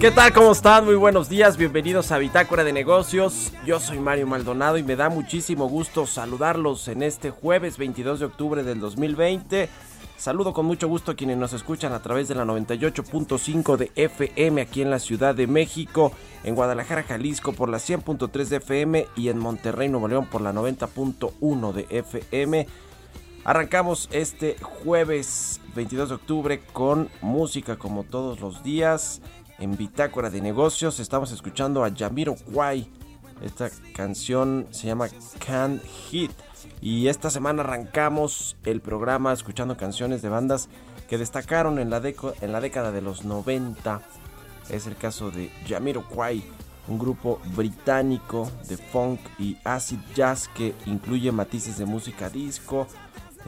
¿Qué tal? ¿Cómo están? Muy buenos días, bienvenidos a Bitácora de Negocios. Yo soy Mario Maldonado y me da muchísimo gusto saludarlos en este jueves 22 de octubre del 2020. Saludo con mucho gusto a quienes nos escuchan a través de la 98.5 de FM aquí en la Ciudad de México, en Guadalajara, Jalisco por la 100.3 de FM y en Monterrey, Nuevo León por la 90.1 de FM. Arrancamos este jueves 22 de octubre con música como todos los días en Bitácora de Negocios. Estamos escuchando a Yamiro Kwai. Esta canción se llama Can't Hit. Y esta semana arrancamos el programa escuchando canciones de bandas que destacaron en la, deco- en la década de los 90. Es el caso de Yamiro Kwai, un grupo británico de funk y acid jazz que incluye matices de música disco,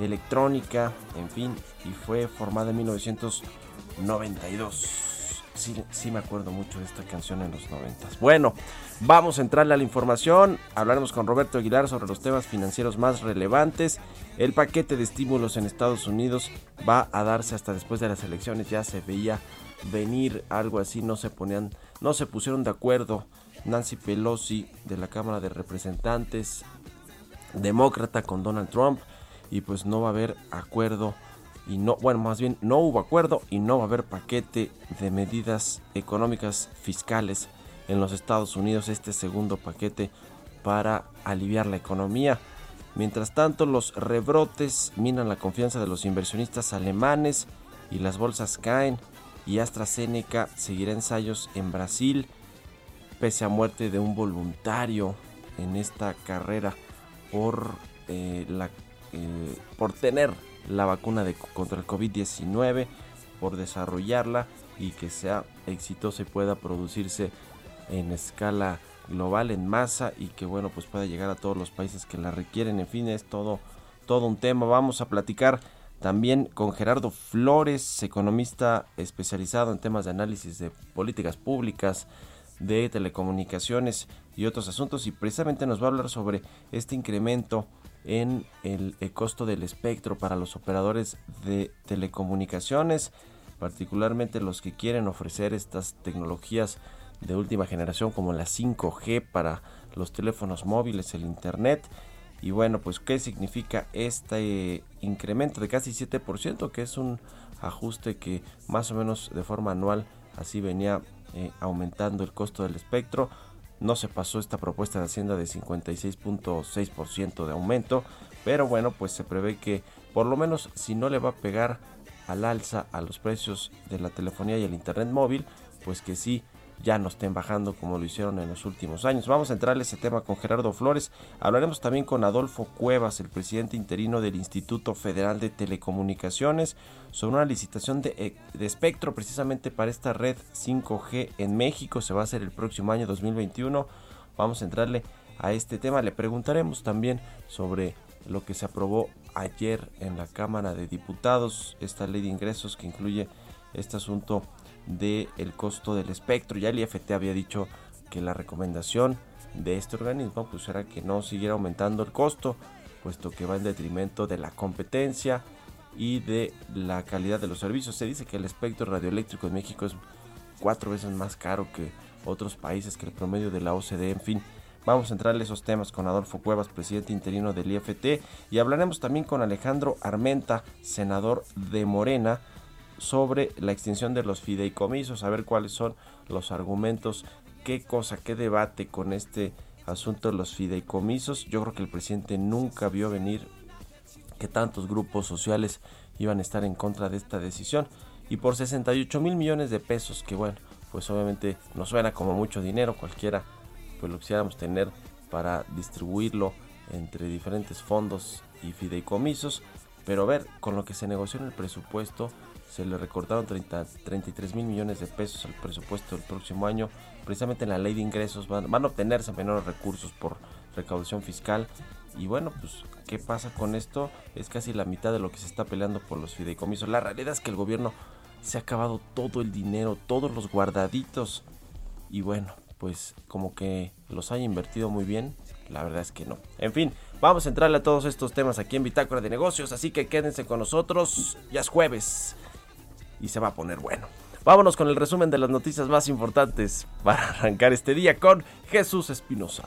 electrónica, en fin, y fue formada en 1992. Sí, sí me acuerdo mucho de esta canción en los 90. Bueno, vamos a entrarle a la información. Hablaremos con Roberto Aguilar sobre los temas financieros más relevantes. El paquete de estímulos en Estados Unidos va a darse hasta después de las elecciones. Ya se veía venir algo así, no se ponían, no se pusieron de acuerdo. Nancy Pelosi de la Cámara de Representantes, demócrata con Donald Trump, y pues no va a haber acuerdo y no, bueno, más bien no hubo acuerdo y no va a haber paquete de medidas económicas fiscales en los Estados Unidos, este segundo paquete para aliviar la economía. Mientras tanto, los rebrotes minan la confianza de los inversionistas alemanes y las bolsas caen y AstraZeneca seguirá ensayos en Brasil pese a muerte de un voluntario en esta carrera por eh, la eh, por tener la vacuna de, contra el COVID-19, por desarrollarla y que sea exitosa y pueda producirse en escala global, en masa y que bueno pues pueda llegar a todos los países que la requieren. En fin, es todo, todo un tema. Vamos a platicar también con Gerardo Flores, economista especializado en temas de análisis de políticas públicas, de telecomunicaciones y otros asuntos y precisamente nos va a hablar sobre este incremento en el, costo del espectro para los operadores de telecomunicaciones, particularmente los que quieren ofrecer estas tecnologías de última generación como la 5G para los teléfonos móviles, el internet. Y bueno, pues qué significa este incremento de casi 7%, que es un ajuste que más o menos de forma anual así venía eh, aumentando el costo del espectro. No se pasó esta propuesta de Hacienda de 56.6% de aumento, pero bueno, pues se prevé que por lo menos si no le va a pegar al alza a los precios de la telefonía y el internet móvil, pues que sí ya no estén bajando como lo hicieron en los últimos años. Vamos a entrarle ese tema con Gerardo Flores. Hablaremos también con Adolfo Cuevas, el presidente interino del Instituto Federal de Telecomunicaciones, sobre una licitación de, eh, de espectro precisamente para esta red 5G en México. Se va a hacer el próximo año 2021. Vamos a entrarle a este tema. Le preguntaremos también sobre lo que se aprobó ayer en la Cámara de Diputados, esta ley de ingresos que incluye este asunto del el costo del espectro. Ya el IFT había dicho que la recomendación de este organismo pues era que no siguiera aumentando el costo, puesto que va en detrimento de la competencia y de la calidad de los servicios. Se dice que el espectro radioeléctrico en México es cuatro veces más caro que otros países, que el promedio de la OCDE, en fin. Vamos a entrarle esos temas con Adolfo Cuevas, presidente interino del IFT, y hablaremos también con Alejandro Armenta, senador de Morena, sobre la extinción de los fideicomisos, a ver cuáles son los argumentos, qué cosa, qué debate con este asunto de los fideicomisos. Yo creo que el presidente nunca vio venir que tantos grupos sociales iban a estar en contra de esta decisión. Y por 68 mil millones de pesos, que bueno, pues obviamente nos suena como mucho dinero, cualquiera pues lo quisiéramos tener para distribuirlo entre diferentes fondos y fideicomisos. Pero a ver, con lo que se negoció en el presupuesto, se le recortaron 30, 33 mil millones de pesos al presupuesto del próximo año. Precisamente en la ley de ingresos van, van a obtenerse menores recursos por recaudación fiscal. Y bueno, pues, ¿qué pasa con esto? Es casi la mitad de lo que se está peleando por los fideicomisos. La realidad es que el gobierno se ha acabado todo el dinero, todos los guardaditos. Y bueno, pues como que los haya invertido muy bien. La verdad es que no. En fin, vamos a entrarle a todos estos temas aquí en Bitácora de Negocios. Así que quédense con nosotros. Ya es jueves y se va a poner bueno. Vámonos con el resumen de las noticias más importantes para arrancar este día con Jesús Espinosa.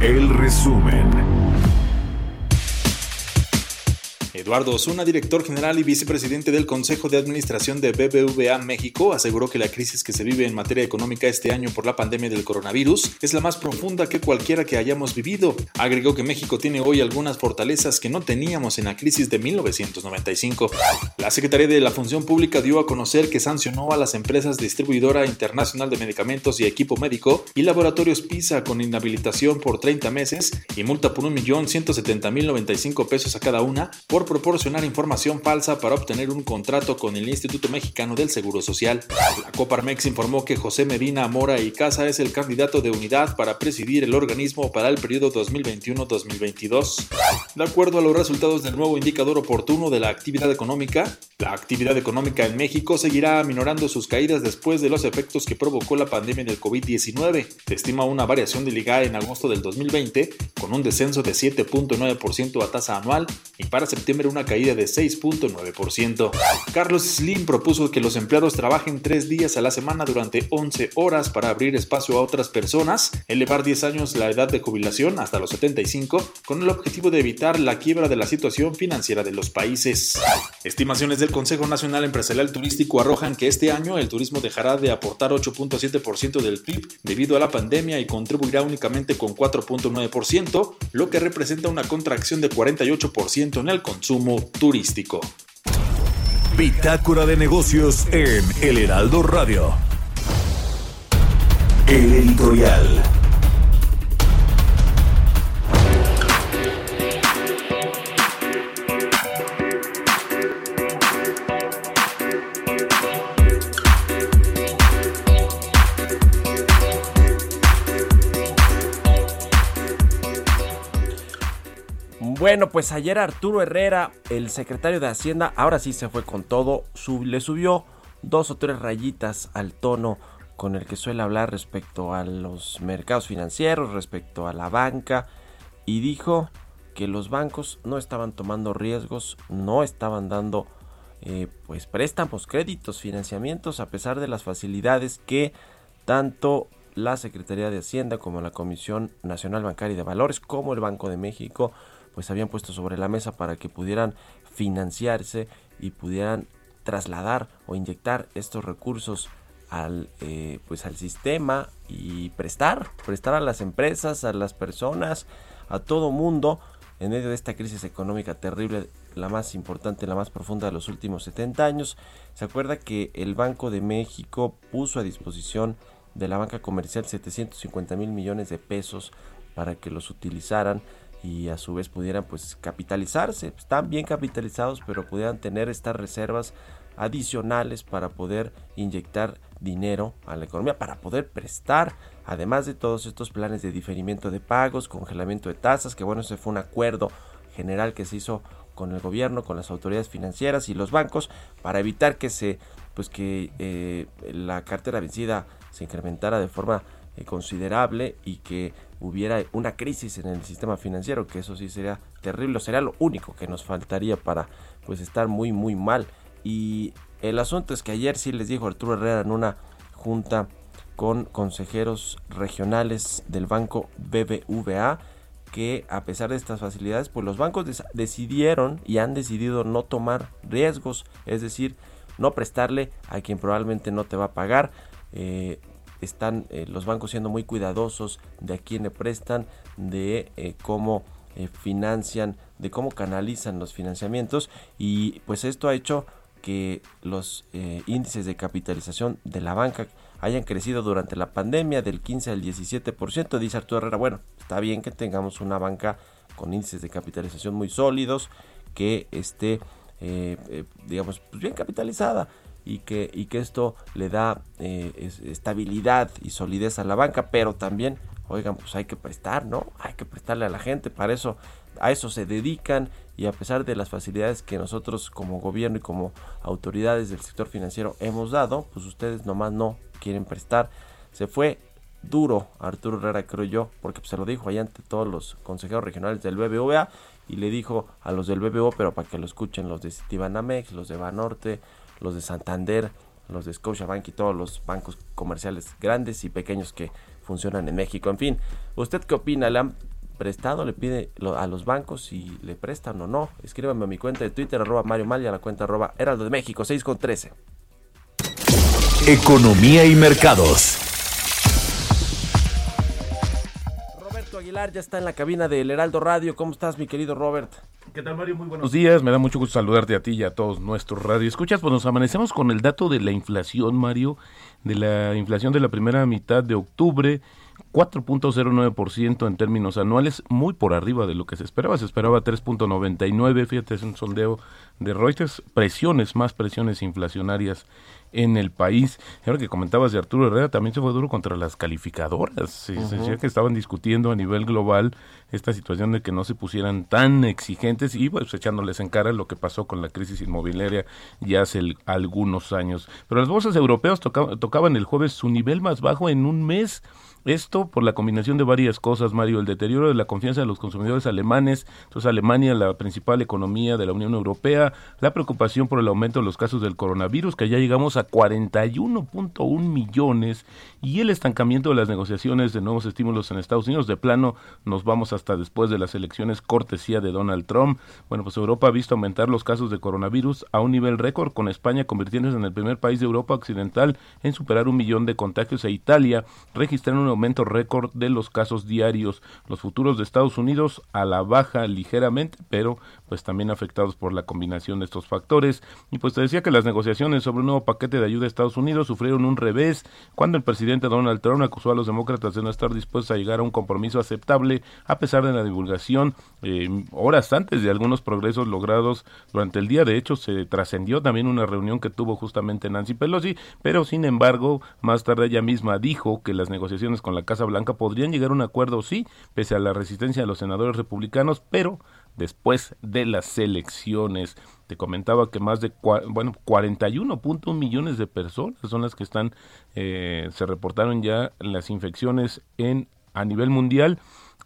El resumen. Eduardo Osuna, director general y vicepresidente del Consejo de Administración de BBVA México, aseguró que la crisis que se vive en materia económica este año por la pandemia del coronavirus es la más profunda que cualquiera que hayamos vivido. Agregó que México tiene hoy algunas fortalezas que no teníamos en la crisis de 1995. La Secretaría de la Función Pública dio a conocer que sancionó a las empresas distribuidora internacional de medicamentos y equipo médico y laboratorios PISA con inhabilitación por 30 meses y multa por 1.170.095 pesos a cada una por proporcionar información falsa para obtener un contrato con el Instituto Mexicano del Seguro Social. La Coparmex informó que José Medina Mora y Casa es el candidato de unidad para presidir el organismo para el periodo 2021-2022. De acuerdo a los resultados del nuevo indicador oportuno de la actividad económica, la actividad económica en México seguirá aminorando sus caídas después de los efectos que provocó la pandemia del COVID-19. Se estima una variación de liga en agosto del 2020 con un descenso de 7.9% a tasa anual y para septiembre una caída de 6.9%. Carlos Slim propuso que los empleados trabajen tres días a la semana durante 11 horas para abrir espacio a otras personas, elevar 10 años la edad de jubilación hasta los 75, con el objetivo de evitar la quiebra de la situación financiera de los países. Estimaciones del Consejo Nacional Empresarial Turístico arrojan que este año el turismo dejará de aportar 8.7% del PIB debido a la pandemia y contribuirá únicamente con 4.9%, lo que representa una contracción de 48% en el consumo turístico. Bitácora de negocios en El Heraldo Radio. El editorial. Bueno, pues ayer Arturo Herrera, el secretario de Hacienda, ahora sí se fue con todo, le subió dos o tres rayitas al tono con el que suele hablar respecto a los mercados financieros, respecto a la banca, y dijo que los bancos no estaban tomando riesgos, no estaban dando eh, pues préstamos, créditos, financiamientos, a pesar de las facilidades que tanto la Secretaría de Hacienda como la Comisión Nacional Bancaria de Valores como el Banco de México pues habían puesto sobre la mesa para que pudieran financiarse y pudieran trasladar o inyectar estos recursos al eh, pues al sistema y prestar prestar a las empresas a las personas a todo mundo en medio de esta crisis económica terrible la más importante la más profunda de los últimos 70 años. Se acuerda que el Banco de México puso a disposición de la banca comercial 750 mil millones de pesos para que los utilizaran y a su vez pudieran pues capitalizarse. Están bien capitalizados, pero pudieran tener estas reservas adicionales para poder inyectar dinero a la economía, para poder prestar, además de todos estos planes de diferimiento de pagos, congelamiento de tasas, que bueno, ese fue un acuerdo general que se hizo con el gobierno, con las autoridades financieras y los bancos para evitar que se pues que eh, la cartera vencida se incrementara de forma eh, considerable y que hubiera una crisis en el sistema financiero, que eso sí sería terrible, sería lo único que nos faltaría para pues estar muy muy mal. Y el asunto es que ayer sí les dijo Arturo Herrera en una junta con consejeros regionales del banco BBVA que a pesar de estas facilidades, pues los bancos decidieron y han decidido no tomar riesgos, es decir, no prestarle a quien probablemente no te va a pagar. Eh, están eh, los bancos siendo muy cuidadosos de a quién le prestan, de eh, cómo eh, financian, de cómo canalizan los financiamientos. Y pues esto ha hecho que los índices de capitalización de la banca hayan crecido durante la pandemia del 15 al 17%, dice Arturo Herrera, bueno, está bien que tengamos una banca con índices de capitalización muy sólidos, que esté, digamos, pues bien capitalizada, y que, y que esto le da eh, estabilidad y solidez a la banca, pero también, oigan, pues hay que prestar, ¿no? Hay que prestarle a la gente, para eso, a eso se dedican y a pesar de las facilidades que nosotros como gobierno y como autoridades del sector financiero hemos dado, pues ustedes nomás no quieren prestar. Se fue duro Arturo Herrera, creo yo, porque pues, se lo dijo ahí ante todos los consejeros regionales del BBVA y le dijo a los del BBVA, pero para que lo escuchen los de Citibanamex, los de Banorte, los de Santander, los de Scotiabank y todos los bancos comerciales grandes y pequeños que funcionan en México. En fin, ¿usted qué opina? ¿Le han prestado? ¿Le pide a los bancos si le prestan o no? Escríbame a mi cuenta de Twitter, arroba Mario Mal, y a la cuenta arroba Heraldo de México, 6 con 13. Economía y mercados. Aguilar ya está en la cabina del Heraldo Radio. ¿Cómo estás, mi querido Robert? ¿Qué tal, Mario? Muy buenos días. Me da mucho gusto saludarte a ti y a todos nuestros radioescuchas. Pues nos amanecemos con el dato de la inflación, Mario, de la inflación de la primera mitad de octubre. 4.09% en términos anuales, muy por arriba de lo que se esperaba. Se esperaba 3.99, fíjate, es un sondeo de Reuters. Presiones, más presiones inflacionarias en el país. Ahora que comentabas de Arturo Herrera, también se fue duro contra las calificadoras. Se decía que estaban discutiendo a nivel global esta situación de que no se pusieran tan exigentes y pues echándoles en cara lo que pasó con la crisis inmobiliaria ya hace algunos años. Pero las bolsas europeas tocaban el jueves su nivel más bajo en un mes. Esto por la combinación de varias cosas, Mario, el deterioro de la confianza de los consumidores alemanes, entonces Alemania, la principal economía de la Unión Europea, la preocupación por el aumento de los casos del coronavirus, que ya llegamos a 41.1 millones, y el estancamiento de las negociaciones de nuevos estímulos en Estados Unidos. De plano, nos vamos hasta después de las elecciones cortesía de Donald Trump. Bueno, pues Europa ha visto aumentar los casos de coronavirus a un nivel récord, con España convirtiéndose en el primer país de Europa Occidental en superar un millón de contagios e Italia registrando un aumento récord de los casos diarios. Los futuros de Estados Unidos a la baja ligeramente, pero pues también afectados por la combinación de estos factores. Y pues te decía que las negociaciones sobre un nuevo paquete de ayuda a Estados Unidos sufrieron un revés cuando el presidente Donald Trump acusó a los demócratas de no estar dispuestos a llegar a un compromiso aceptable a pesar de la divulgación eh, horas antes de algunos progresos logrados durante el día. De hecho, se trascendió también una reunión que tuvo justamente Nancy Pelosi, pero sin embargo, más tarde ella misma dijo que las negociaciones con la Casa Blanca podrían llegar a un acuerdo, sí, pese a la resistencia de los senadores republicanos, pero después de las elecciones. Te comentaba que más de bueno 41.1 millones de personas son las que están eh, se reportaron ya las infecciones en a nivel mundial.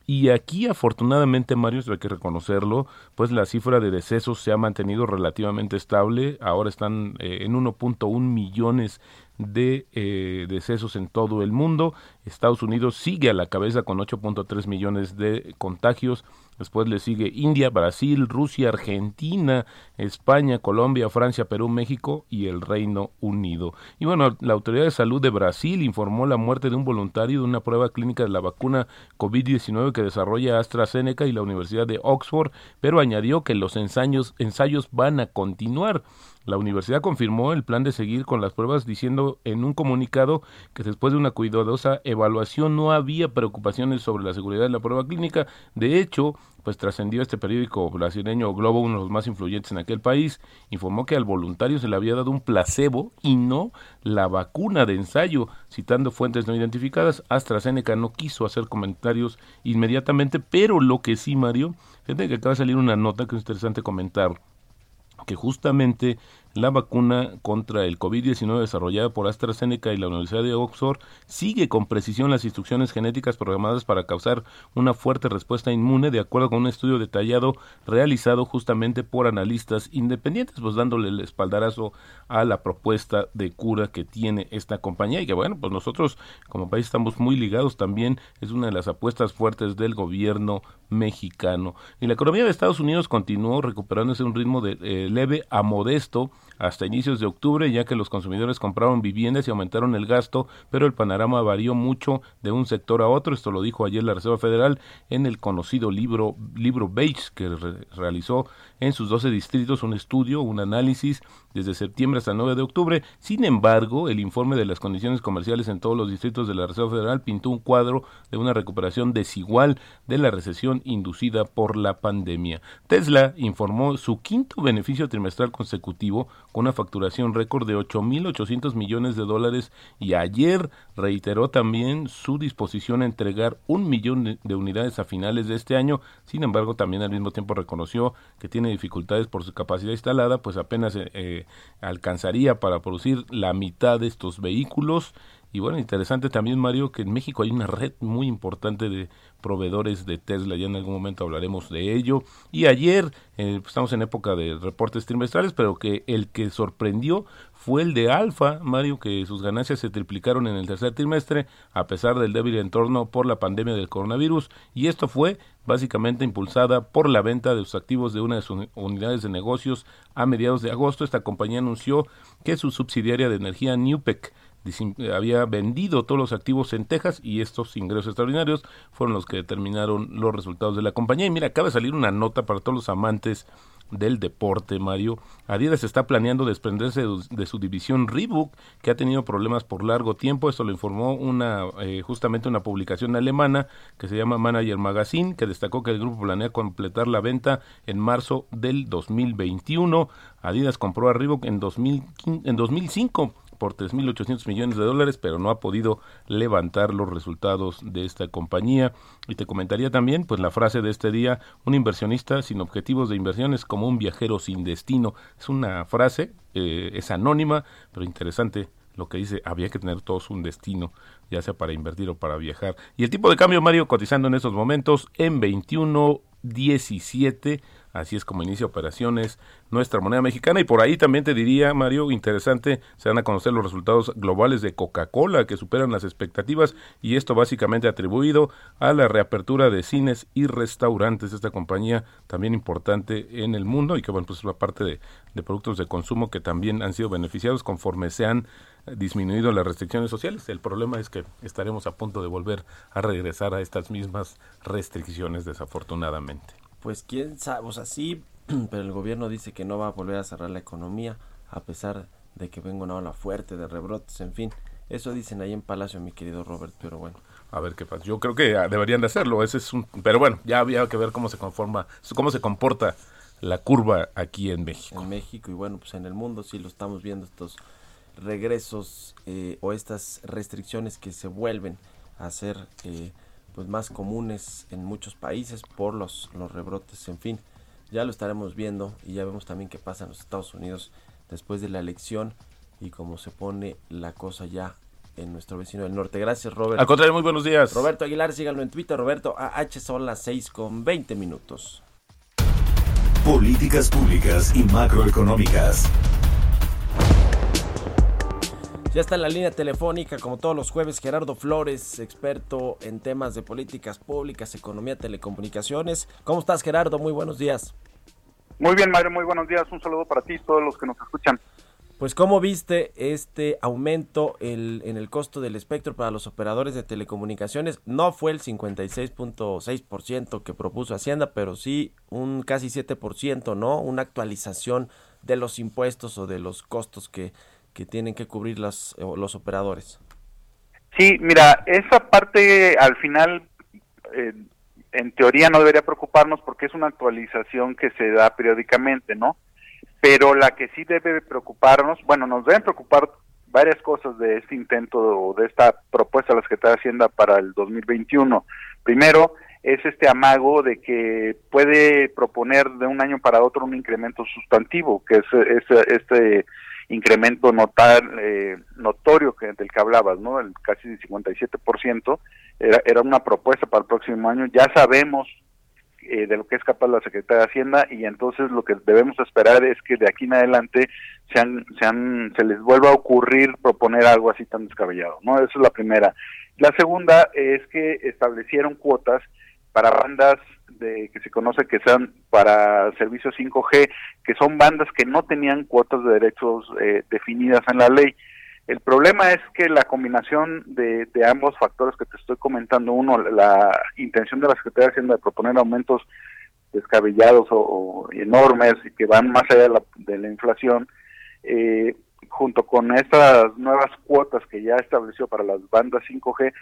Y aquí afortunadamente, Mario, hay que reconocerlo, pues la cifra de decesos se ha mantenido relativamente estable. Ahora están eh, en 1.1 millones de eh, decesos en todo el mundo. Estados Unidos sigue a la cabeza con 8.3 millones de contagios. Después le sigue India, Brasil, Rusia, Argentina, España, Colombia, Francia, Perú, México y el Reino Unido. Y bueno, la Autoridad de Salud de Brasil informó la muerte de un voluntario de una prueba clínica de la vacuna COVID-19 que desarrolla AstraZeneca y la Universidad de Oxford, pero añadió que los ensayos, ensayos van a continuar. La universidad confirmó el plan de seguir con las pruebas diciendo en un comunicado que después de una cuidadosa evaluación no había preocupaciones sobre la seguridad de la prueba clínica. De hecho, pues trascendió este periódico brasileño Globo, uno de los más influyentes en aquel país, informó que al voluntario se le había dado un placebo y no la vacuna de ensayo. Citando fuentes no identificadas, AstraZeneca no quiso hacer comentarios inmediatamente, pero lo que sí, Mario, fíjate que acaba de salir una nota que es interesante comentar que justamente la vacuna contra el COVID-19 desarrollada por AstraZeneca y la Universidad de Oxford sigue con precisión las instrucciones genéticas programadas para causar una fuerte respuesta inmune de acuerdo con un estudio detallado realizado justamente por analistas independientes, pues dándole el espaldarazo a la propuesta de cura que tiene esta compañía y que bueno, pues nosotros como país estamos muy ligados también, es una de las apuestas fuertes del gobierno mexicano. Y la economía de Estados Unidos continuó recuperándose un ritmo de eh, leve a modesto hasta inicios de octubre, ya que los consumidores compraron viviendas y aumentaron el gasto, pero el panorama varió mucho de un sector a otro. Esto lo dijo ayer la Reserva Federal en el conocido libro, libro Beige, que realizó en sus 12 distritos un estudio, un análisis desde septiembre hasta el 9 de octubre. Sin embargo, el informe de las condiciones comerciales en todos los distritos de la Reserva Federal pintó un cuadro de una recuperación desigual de la recesión inducida por la pandemia. Tesla informó su quinto beneficio trimestral consecutivo con una facturación récord de 8.800 millones de dólares y ayer reiteró también su disposición a entregar un millón de unidades a finales de este año. Sin embargo, también al mismo tiempo reconoció que tiene dificultades por su capacidad instalada, pues apenas eh, alcanzaría para producir la mitad de estos vehículos. Y bueno, interesante también, Mario, que en México hay una red muy importante de proveedores de Tesla, ya en algún momento hablaremos de ello. Y ayer, eh, estamos en época de reportes trimestrales, pero que el que sorprendió fue el de Alfa, Mario, que sus ganancias se triplicaron en el tercer trimestre a pesar del débil entorno por la pandemia del coronavirus y esto fue básicamente impulsada por la venta de sus activos de una de sus unidades de negocios a mediados de agosto. Esta compañía anunció que su subsidiaria de energía Newpec había vendido todos los activos en Texas y estos ingresos extraordinarios fueron los que determinaron los resultados de la compañía. Y mira, acaba de salir una nota para todos los amantes del deporte, Mario. Adidas está planeando desprenderse de su división Reebok, que ha tenido problemas por largo tiempo. Esto lo informó una eh, justamente una publicación alemana que se llama Manager Magazine, que destacó que el grupo planea completar la venta en marzo del 2021. Adidas compró a Reebok en, 2015, en 2005 por 3.800 millones de dólares, pero no ha podido levantar los resultados de esta compañía. Y te comentaría también, pues la frase de este día, un inversionista sin objetivos de inversión es como un viajero sin destino. Es una frase, eh, es anónima, pero interesante lo que dice, había que tener todos un destino, ya sea para invertir o para viajar. Y el tipo de cambio, Mario, cotizando en estos momentos en 21.17 Así es como inicia operaciones nuestra moneda mexicana. Y por ahí también te diría, Mario, interesante, se van a conocer los resultados globales de Coca-Cola que superan las expectativas y esto básicamente atribuido a la reapertura de cines y restaurantes. Esta compañía también importante en el mundo y que, bueno, pues es la parte de productos de consumo que también han sido beneficiados conforme se han disminuido las restricciones sociales. El problema es que estaremos a punto de volver a regresar a estas mismas restricciones, desafortunadamente. Pues quién sabe, o sea, sí, pero el gobierno dice que no va a volver a cerrar la economía a pesar de que venga una ola fuerte de rebrotes, en fin. Eso dicen ahí en Palacio, mi querido Robert, pero bueno. A ver qué pasa. Yo creo que deberían de hacerlo. Ese es un, pero bueno, ya había que ver cómo se conforma, cómo se comporta la curva aquí en México. En México y bueno, pues en el mundo sí lo estamos viendo estos regresos eh, o estas restricciones que se vuelven a hacer eh, pues más comunes en muchos países por los, los rebrotes, en fin, ya lo estaremos viendo y ya vemos también qué pasa en los Estados Unidos después de la elección y cómo se pone la cosa ya en nuestro vecino del norte. Gracias, Roberto. Al contrario, muy buenos días. Roberto Aguilar, síganlo en Twitter, Roberto AH, son las 6 con 20 minutos. Políticas públicas y macroeconómicas. Ya está en la línea telefónica, como todos los jueves, Gerardo Flores, experto en temas de políticas públicas, economía, telecomunicaciones. ¿Cómo estás, Gerardo? Muy buenos días. Muy bien, Mario, muy buenos días. Un saludo para ti y todos los que nos escuchan. Pues, ¿cómo viste este aumento en el costo del espectro para los operadores de telecomunicaciones? No fue el 56.6% que propuso Hacienda, pero sí un casi 7%, ¿no? Una actualización de los impuestos o de los costos que, que tienen que cubrir las, los operadores. Sí, mira, esa parte al final, eh, en teoría no debería preocuparnos porque es una actualización que se da periódicamente, ¿no? Pero la que sí debe preocuparnos, bueno, nos deben preocupar varias cosas de este intento o de esta propuesta de la Secretaría de Hacienda para el 2021. Primero, es este amago de que puede proponer de un año para otro un incremento sustantivo, que es, es este incremento notar, eh, notorio que, del que hablabas, ¿no? El casi 57%, era, era una propuesta para el próximo año. Ya sabemos eh, de lo que es capaz la Secretaría de Hacienda y entonces lo que debemos esperar es que de aquí en adelante sean, sean, se les vuelva a ocurrir proponer algo así tan descabellado, ¿no? Esa es la primera. La segunda es que establecieron cuotas para bandas de, que se conoce que sean para servicios 5G, que son bandas que no tenían cuotas de derechos eh, definidas en la ley. El problema es que la combinación de, ambos factores que te estoy comentando, uno, la intención de la Secretaría de Hacienda de proponer aumentos descabellados o, enormes y que van más allá de la, de la inflación, eh, junto con estas nuevas cuotas que ya estableció para las bandas 5G,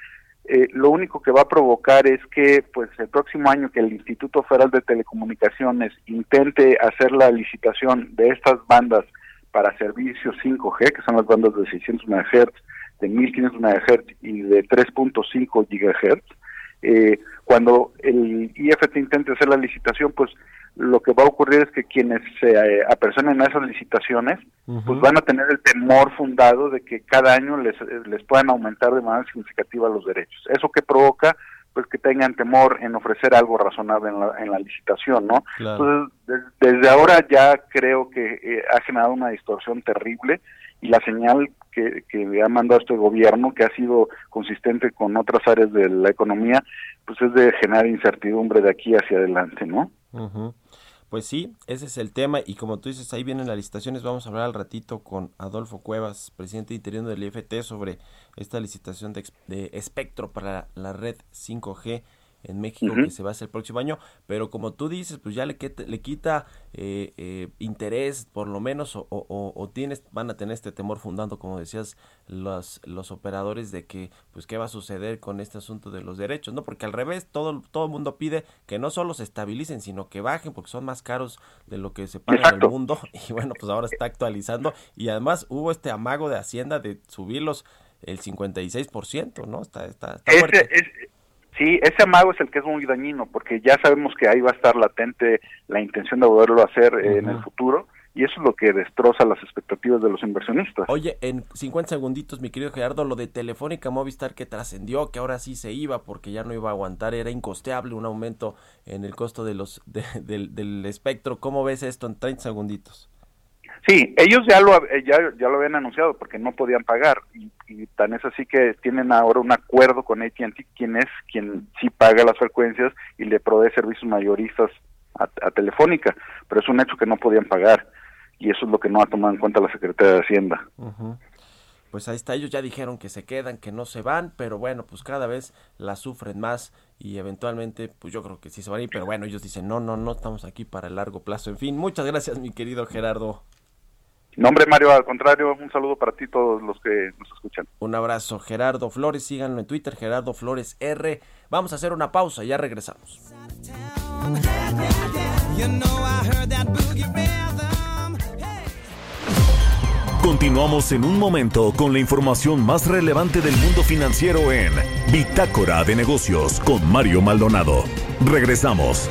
eh, lo único que va a provocar es que pues el próximo año que el Instituto Federal de Telecomunicaciones intente hacer la licitación de estas bandas para servicios 5G, que son las bandas de 600 MHz, de 1500 MHz y de 3.5 GHz, eh, cuando el IFT intente hacer la licitación, pues lo que va a ocurrir es que quienes se eh, apersonen a esas licitaciones, pues van a tener el temor fundado de que cada año les, les puedan aumentar de manera significativa los derechos. Eso que provoca pues que tengan temor en ofrecer algo razonable en la, en la licitación, ¿no? Entonces, desde ahora ya creo que eh, ha generado una distorsión terrible y la señal que, que ha mandado este gobierno, que ha sido consistente con otras áreas de la economía, pues es de generar incertidumbre de aquí hacia adelante, ¿no? Pues sí, ese es el tema y como tú dices, ahí vienen las licitaciones, vamos a hablar al ratito con Adolfo Cuevas, presidente interino del IFT, sobre esta licitación de, de espectro para la red 5G en México que se va a hacer el próximo año, pero como tú dices, pues ya le, le quita eh, eh, interés por lo menos o, o, tienes, van a tener este temor fundando, como decías, los, los operadores de que, pues qué va a suceder con este asunto de los derechos, ¿no? Porque al revés, todo, todo el mundo pide que no solo se estabilicen, sino que bajen porque son más caros de lo que se paga en el mundo y bueno, pues ahora está actualizando y además hubo este amago de Hacienda de subirlos el 56%, ¿no? Está, está, está fuerte. Sí, ese amago es el que es muy dañino, porque ya sabemos que ahí va a estar latente la intención de volverlo a hacer en el futuro, y eso es lo que destroza las expectativas de los inversionistas. Oye, en 50 segunditos, mi querido Gerardo, lo de Telefónica Movistar que trascendió, que ahora sí se iba porque ya no iba a aguantar, era incosteable un aumento en el costo de los del, del espectro. ¿Cómo ves esto en 30 segunditos? Sí, ellos ya lo, eh, ya, ya lo habían anunciado porque no podían pagar y, tan es así que tienen ahora un acuerdo con AT&T, quien es quien sí paga las frecuencias y le provee servicios mayoristas a, Telefónica, pero es un hecho que no podían pagar y eso es lo que no ha tomado en cuenta la Secretaría de Hacienda. Pues ahí está, ellos ya dijeron que se quedan, que no se van, pero bueno, pues cada vez la sufren más y eventualmente, pues yo creo que sí se van a ir, pero bueno, ellos dicen, no, no, no, estamos aquí para el largo plazo. En fin, muchas gracias mi querido Gerardo. Nombre Mario, al contrario, un saludo para ti todos los que nos escuchan. Un abrazo, Gerardo Flores, síganlo en Twitter, Gerardo Flores R. Vamos a hacer una pausa, ya regresamos. Continuamos en un momento con la información más relevante del mundo financiero en Bitácora de Negocios con Mario Maldonado. Regresamos.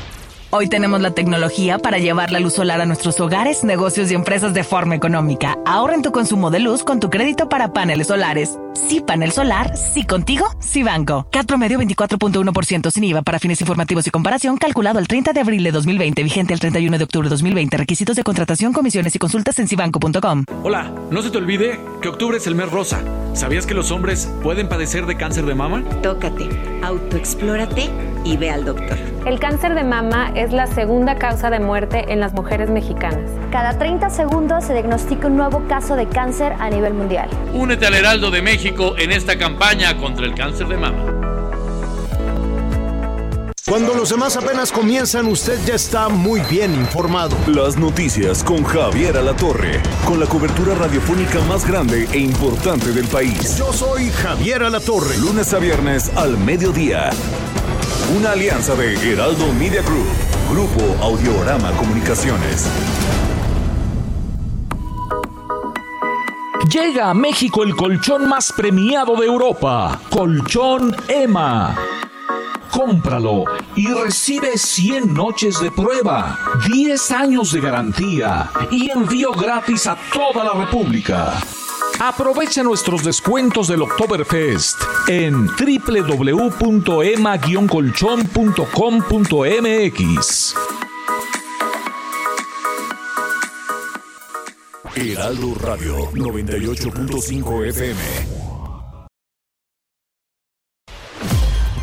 Hoy tenemos la tecnología para llevar la luz solar a nuestros hogares, negocios y empresas de forma económica. Ahorra en tu consumo de luz con tu crédito para paneles solares. Sí panel solar, sí contigo, sí banco. CAT promedio 24.1% sin IVA para fines informativos y comparación calculado el 30 de abril de 2020, vigente el 31 de octubre de 2020. Requisitos de contratación, comisiones y consultas en sibanco.com. Hola, no se te olvide que octubre es el mes rosa. ¿Sabías que los hombres pueden padecer de cáncer de mama? Tócate, autoexplórate y ve al doctor. El cáncer de mama es la segunda causa de muerte en las mujeres mexicanas. Cada 30 segundos se diagnostica un nuevo caso de cáncer a nivel mundial. Únete al Heraldo de México en esta campaña contra el cáncer de mama. Cuando los demás apenas comienzan, usted ya está muy bien informado. Las noticias con Javier Alatorre, con la cobertura radiofónica más grande e importante del país. Yo soy Javier Alatorre. Lunes a viernes al mediodía. Una alianza de Heraldo Media Group, Grupo Audiorama Comunicaciones. Llega a México el colchón más premiado de Europa, Colchón Emma. Cómpralo y recibe 100 noches de prueba, 10 años de garantía y envío gratis a toda la República. Aprovecha nuestros descuentos del Oktoberfest en www.ema-colchón.com.mx. Heraldo Radio 98.5 FM.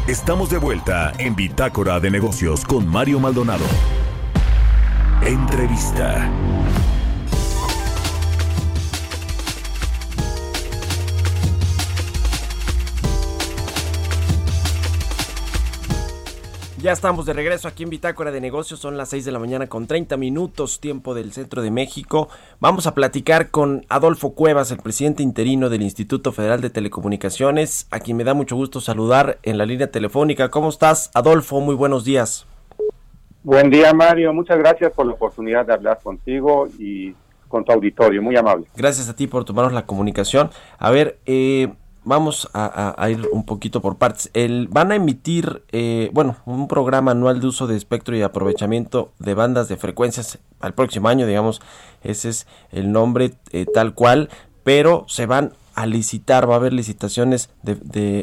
Estamos de vuelta en Bitácora de Negocios con Mario Maldonado. Entrevista. Ya estamos de regreso aquí en Bitácora de Negocios, son las 6 de la mañana con 30 minutos, tiempo del centro de México. Vamos a platicar con Adolfo Cuevas, el presidente interino del Instituto Federal de Telecomunicaciones, a quien me da mucho gusto saludar en la línea telefónica. ¿Cómo estás, Adolfo? Muy buenos días. Buen día, Mario. Muchas gracias por la oportunidad de hablar contigo y con tu auditorio. Muy amable. Gracias a ti por tomarnos la comunicación. A ver, eh, vamos a, ir un poquito por partes. El, van a emitir, eh, bueno, un programa anual de uso de espectro y aprovechamiento de bandas de frecuencias al próximo año, digamos, ese es el nombre eh, tal cual, pero se van a licitar, va a haber licitaciones de,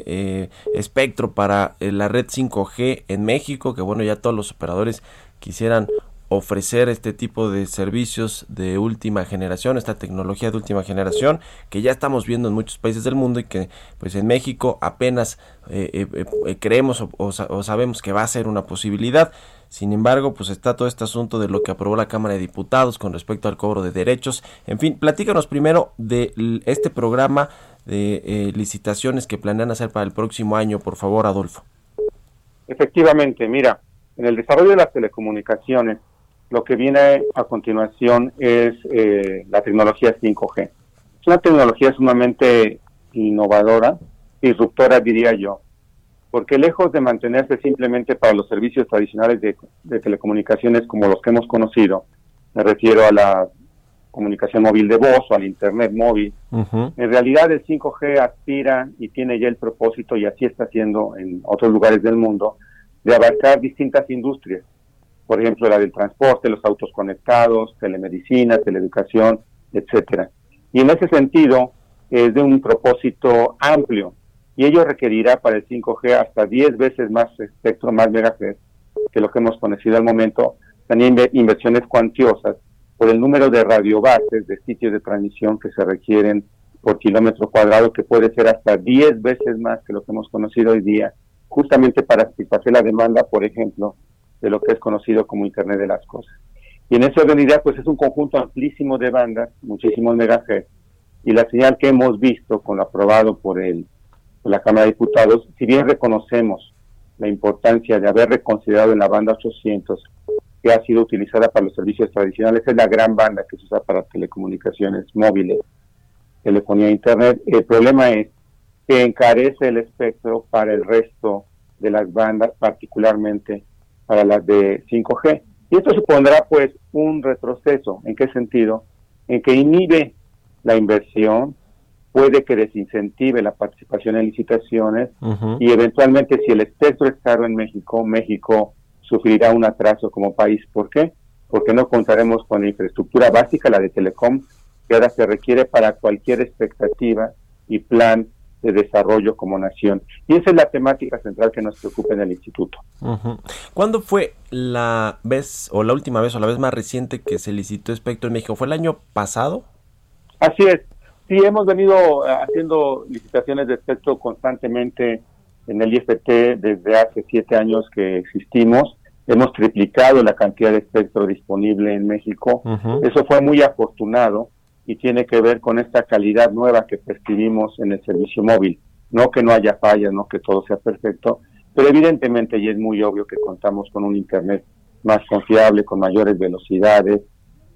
eh, espectro para la red 5G en México, que bueno, ya todos los operadores quisieran ofrecer este tipo de servicios de última generación, esta tecnología de última generación que ya estamos viendo en muchos países del mundo y que pues en México apenas eh, eh, eh, creemos o, o, o, sabemos que va a ser una posibilidad. Sin embargo, pues está todo este asunto de lo que aprobó la Cámara de Diputados con respecto al cobro de derechos. En fin, platícanos primero de este programa de licitaciones que planean hacer para el próximo año, por favor, Adolfo. Efectivamente, mira, en el desarrollo de las telecomunicaciones, lo que viene a continuación es eh, la tecnología 5G. Es una tecnología sumamente innovadora, disruptora diría yo, porque lejos de mantenerse simplemente para los servicios tradicionales de, de telecomunicaciones como los que hemos conocido, me refiero a la comunicación móvil de voz o al Internet móvil, uh -huh. en realidad el 5G aspira y tiene ya el propósito, y así está haciendo en otros lugares del mundo, de abarcar distintas industrias por ejemplo, la del transporte, los autos conectados, telemedicina, teleeducación, etcétera. Y en ese sentido, es de un propósito amplio, y ello requerirá para el 5G hasta 10 veces más espectro, más megahertz, que lo que hemos conocido al momento, también inversiones cuantiosas por el número de radiobases de sitios de transmisión que se requieren por kilómetro cuadrado, que puede ser hasta 10 veces más que lo que hemos conocido hoy día, justamente para satisfacer la demanda, por ejemplo, de lo que es conocido como Internet de las Cosas. Y en esa realidad, pues es un conjunto amplísimo de bandas, muchísimos megahertz, y la señal que hemos visto con lo aprobado por, el, por la Cámara de Diputados, si bien reconocemos la importancia de haber reconsiderado en la banda 800, que ha sido utilizada para los servicios tradicionales, es la gran banda que se usa para telecomunicaciones móviles, telefonía e internet. El problema es que encarece el espectro para el resto de las bandas, particularmente para las de 5G. Y esto supondrá pues un retroceso. ¿En qué sentido? En que inhibe la inversión, puede que desincentive la participación en licitaciones uh -huh. y eventualmente si el espectro es caro en México, México sufrirá un atraso como país. ¿Por qué? Porque no contaremos con la infraestructura básica, la de telecom, que ahora se requiere para cualquier expectativa y plan de desarrollo como nación. Y esa es la temática central que nos preocupa en el instituto. Uh -huh. ¿Cuándo fue la vez, o la última vez, o la vez más reciente que se licitó espectro en México? ¿Fue el año pasado? Así es. Sí, hemos venido haciendo licitaciones de espectro constantemente en el IFT desde hace siete años que existimos. Hemos triplicado la cantidad de espectro disponible en México. Uh -huh. Eso fue muy afortunado y tiene que ver con esta calidad nueva que percibimos en el servicio móvil. No que no haya fallas, no que todo sea perfecto, pero evidentemente y es muy obvio que contamos con un Internet más confiable, con mayores velocidades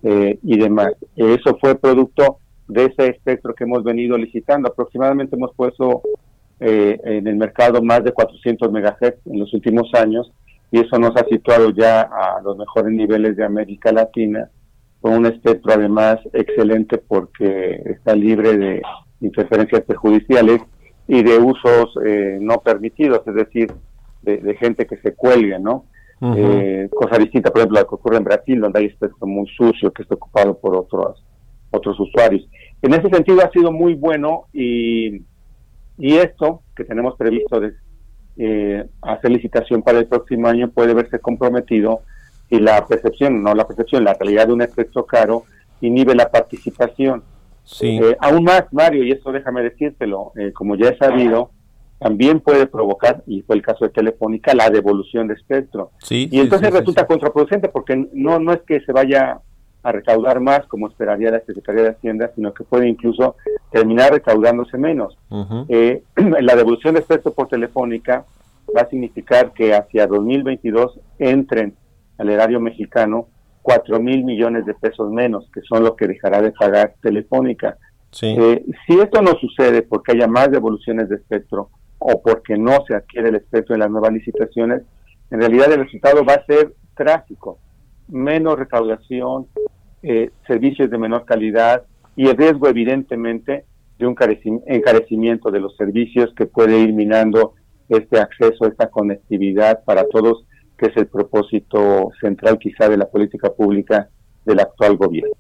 eh, y demás. Eso fue producto de ese espectro que hemos venido licitando. Aproximadamente hemos puesto eh, en el mercado más de 400 MHz en los últimos años y eso nos ha situado ya a los mejores niveles de América Latina con un espectro además excelente porque está libre de interferencias perjudiciales y de usos eh, no permitidos, es decir, de, gente que se cuelgue, ¿no? eh, cosa distinta, por ejemplo, la que ocurre en Brasil, donde hay espectro muy sucio que está ocupado por otros otros usuarios. En ese sentido ha sido muy bueno y, y esto que tenemos previsto de eh, hacer licitación para el próximo año puede verse comprometido y la percepción, no la percepción, la realidad de un espectro caro inhibe la participación. Sí. Eh, aún más, Mario, y esto déjame decírtelo, eh, como ya he sabido, también puede provocar, y fue el caso de Telefónica, la devolución de espectro. Sí, y entonces resulta contraproducente porque no, no es que se vaya a recaudar más como esperaría la Secretaría de Hacienda, sino que puede incluso terminar recaudándose menos. Eh, la devolución de espectro por Telefónica va a significar que hacia 2022 entren al erario mexicano 4 mil millones de pesos menos, que son lo que dejará de pagar Telefónica. Eh, si esto no sucede porque haya más devoluciones de espectro o porque no se adquiere el espectro en las nuevas licitaciones, en realidad el resultado va a ser trágico. Menos recaudación, eh, servicios de menor calidad y el riesgo evidentemente de un encarecimiento de los servicios que puede ir minando este acceso, esta conectividad para todos que es el propósito central quizá de la política pública del actual gobierno.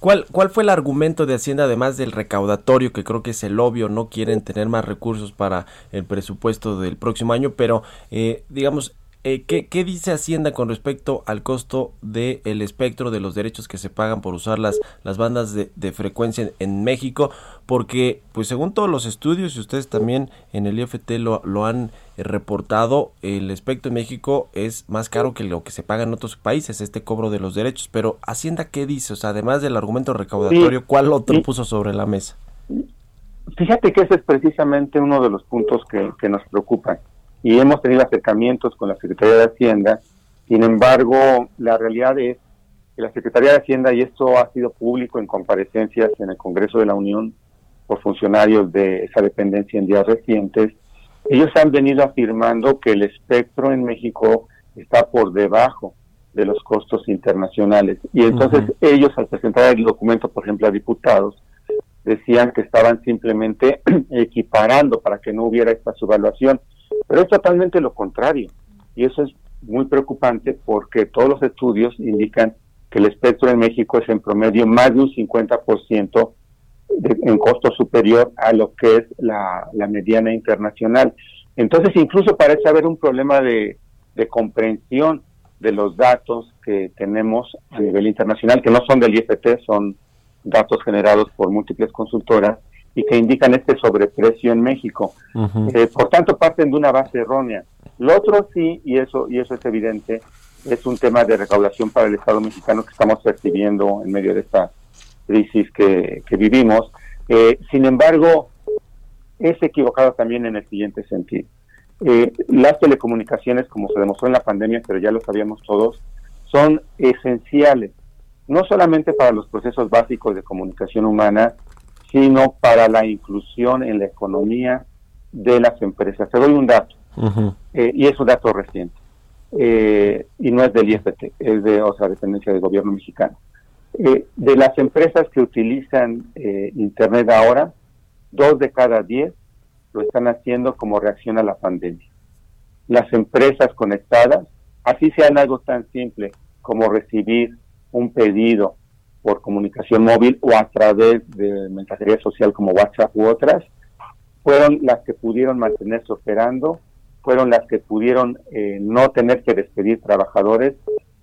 ¿Cuál, ¿Cuál fue el argumento de Hacienda, además del recaudatorio, que creo que es el obvio, no quieren tener más recursos para el presupuesto del próximo año, pero eh, digamos, eh, ¿qué, dice Hacienda con respecto al costo del espectro de los derechos que se pagan por usar las, las bandas de, frecuencia en, México? Porque, pues según todos los estudios, y ustedes también en el IFT lo, lo han reportado, el espectro en México es más caro que lo que se paga en otros países, este cobro de los derechos. Pero Hacienda, ¿qué dice? O sea, además del argumento recaudatorio, ¿cuál otro puso sobre la mesa? Fíjate que ese es precisamente uno de los puntos que, que nos preocupan y hemos tenido acercamientos con la Secretaría de Hacienda. Sin embargo, la realidad es que la Secretaría de Hacienda, y esto ha sido público en comparecencias en el Congreso de la Unión por funcionarios de esa dependencia en días recientes, ellos han venido afirmando que el espectro en México está por debajo de los costos internacionales. Y entonces ellos al presentar el documento, por ejemplo, a diputados, decían que estaban simplemente equiparando para que no hubiera esta subvaluación. Pero es totalmente lo contrario. Y eso es muy preocupante porque todos los estudios indican que el espectro en México es en promedio más de un 50% de, en costo superior a lo que es la, mediana internacional. Entonces incluso parece haber un problema de, de comprensión de los datos que tenemos a nivel internacional, que no son del IFT, son datos generados por múltiples consultoras, y que indican este sobreprecio en México. Eh, por tanto, parten de una base errónea. Lo otro sí, y eso, y eso es evidente, es un tema de recaudación para el Estado mexicano que estamos percibiendo en medio de esta crisis que, vivimos. Eh, sin embargo, es equivocado también en el siguiente sentido. Eh, las telecomunicaciones, como se demostró en la pandemia, pero ya lo sabíamos todos, son esenciales, no solamente para los procesos básicos de comunicación humana, sino para la inclusión en la economía de las empresas. Te doy un dato, eh, y es un dato reciente, eh, y no es del IFT, es de otra dependencia del gobierno mexicano. Eh, de las empresas que utilizan Internet ahora, dos de cada diez lo están haciendo como reacción a la pandemia. Las empresas conectadas, así sean algo tan simple como recibir un pedido por comunicación móvil o a través de mensajería social como WhatsApp u otras, fueron las que pudieron mantenerse operando, fueron las que pudieron eh, no tener que despedir trabajadores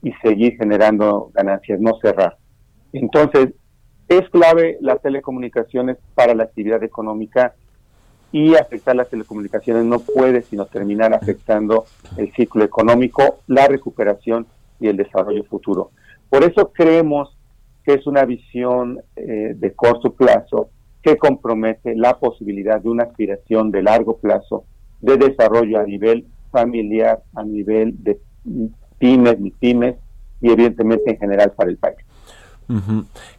y seguir generando ganancias, no cerrar. Entonces, es clave las telecomunicaciones para la actividad económica y afectar las telecomunicaciones no puede sino terminar afectando el ciclo económico, la recuperación y el desarrollo futuro. Por eso creemos que es una visión eh, de corto plazo que compromete la posibilidad de una aspiración de largo plazo de desarrollo a nivel familiar a nivel de pymes, ni pymes y evidentemente en general para el país.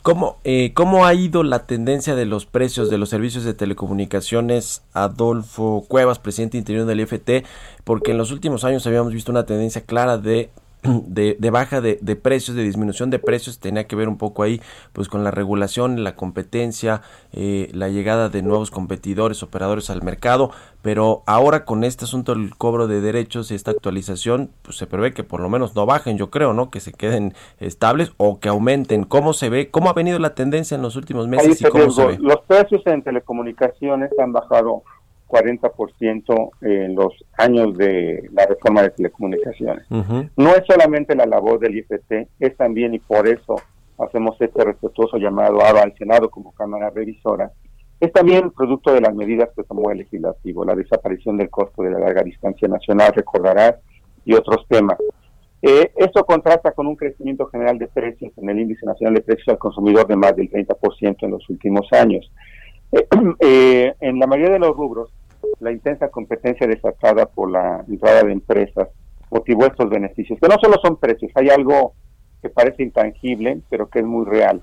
¿Cómo, eh, ¿Cómo ha ido la tendencia de los precios de los servicios de telecomunicaciones? Adolfo Cuevas, presidente interior del IFT, porque en los últimos años habíamos visto una tendencia clara de de, de baja de, de precios, de disminución de precios, tenía que ver un poco ahí pues con la regulación, la competencia, eh, la llegada de nuevos competidores, operadores al mercado, pero ahora con este asunto del cobro de derechos y esta actualización, pues se prevé que por lo menos no bajen, yo creo, ¿no? Que se queden estables o que aumenten. ¿Cómo se ve? ¿Cómo ha venido la tendencia en los últimos meses y cómo se ve? Los precios en telecomunicaciones han bajado 40% en los años de la reforma de telecomunicaciones. No es solamente la labor del IFT, es también, y por eso hacemos este respetuoso llamado ahora al Senado como Cámara Revisora, es también producto de las medidas que tomó el legislativo, la desaparición del costo de la larga distancia nacional, recordarás, y otros temas. Eh, esto contrasta con un crecimiento general de precios en el índice nacional de precios al consumidor de más del 30% en los últimos años. Eh, eh, en la mayoría de los rubros, la intensa competencia desatada por la entrada de empresas motivó estos beneficios, que no solo son precios, hay algo que parece intangible, pero que es muy real,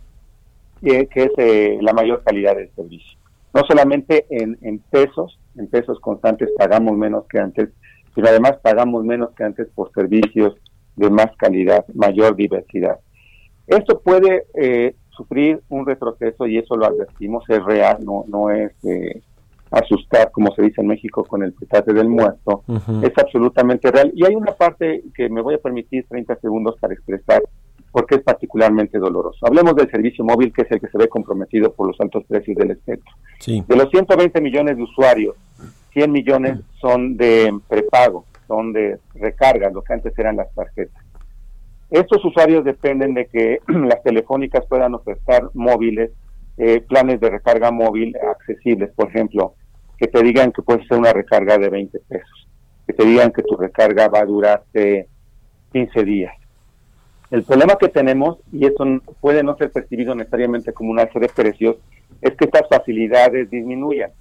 que, que es eh, la mayor calidad del servicio. No solamente en, pesos, en pesos constantes pagamos menos que antes, sino además pagamos menos que antes por servicios de más calidad, mayor diversidad. Esto puede eh, sufrir un retroceso y eso lo advertimos, es real, no, no es eh, asustar, como se dice en México, con el petate del muerto, es absolutamente real. Y hay una parte que me voy a permitir 30 segundos para expresar porque es particularmente doloroso. Hablemos del servicio móvil, que es el que se ve comprometido por los altos precios del espectro. Sí. De los 120 millones de usuarios, 100 millones son de prepago, son de recarga, lo que antes eran las tarjetas. Estos usuarios dependen de que las telefónicas puedan ofertar móviles, eh, planes de recarga móvil accesibles, por ejemplo, que te digan que puedes hacer una recarga de 20 pesos, que te digan que tu recarga va a durarte 15 días. El problema que tenemos, y eso n- puede no ser percibido necesariamente como un alza de precios, es que estas facilidades disminuyan.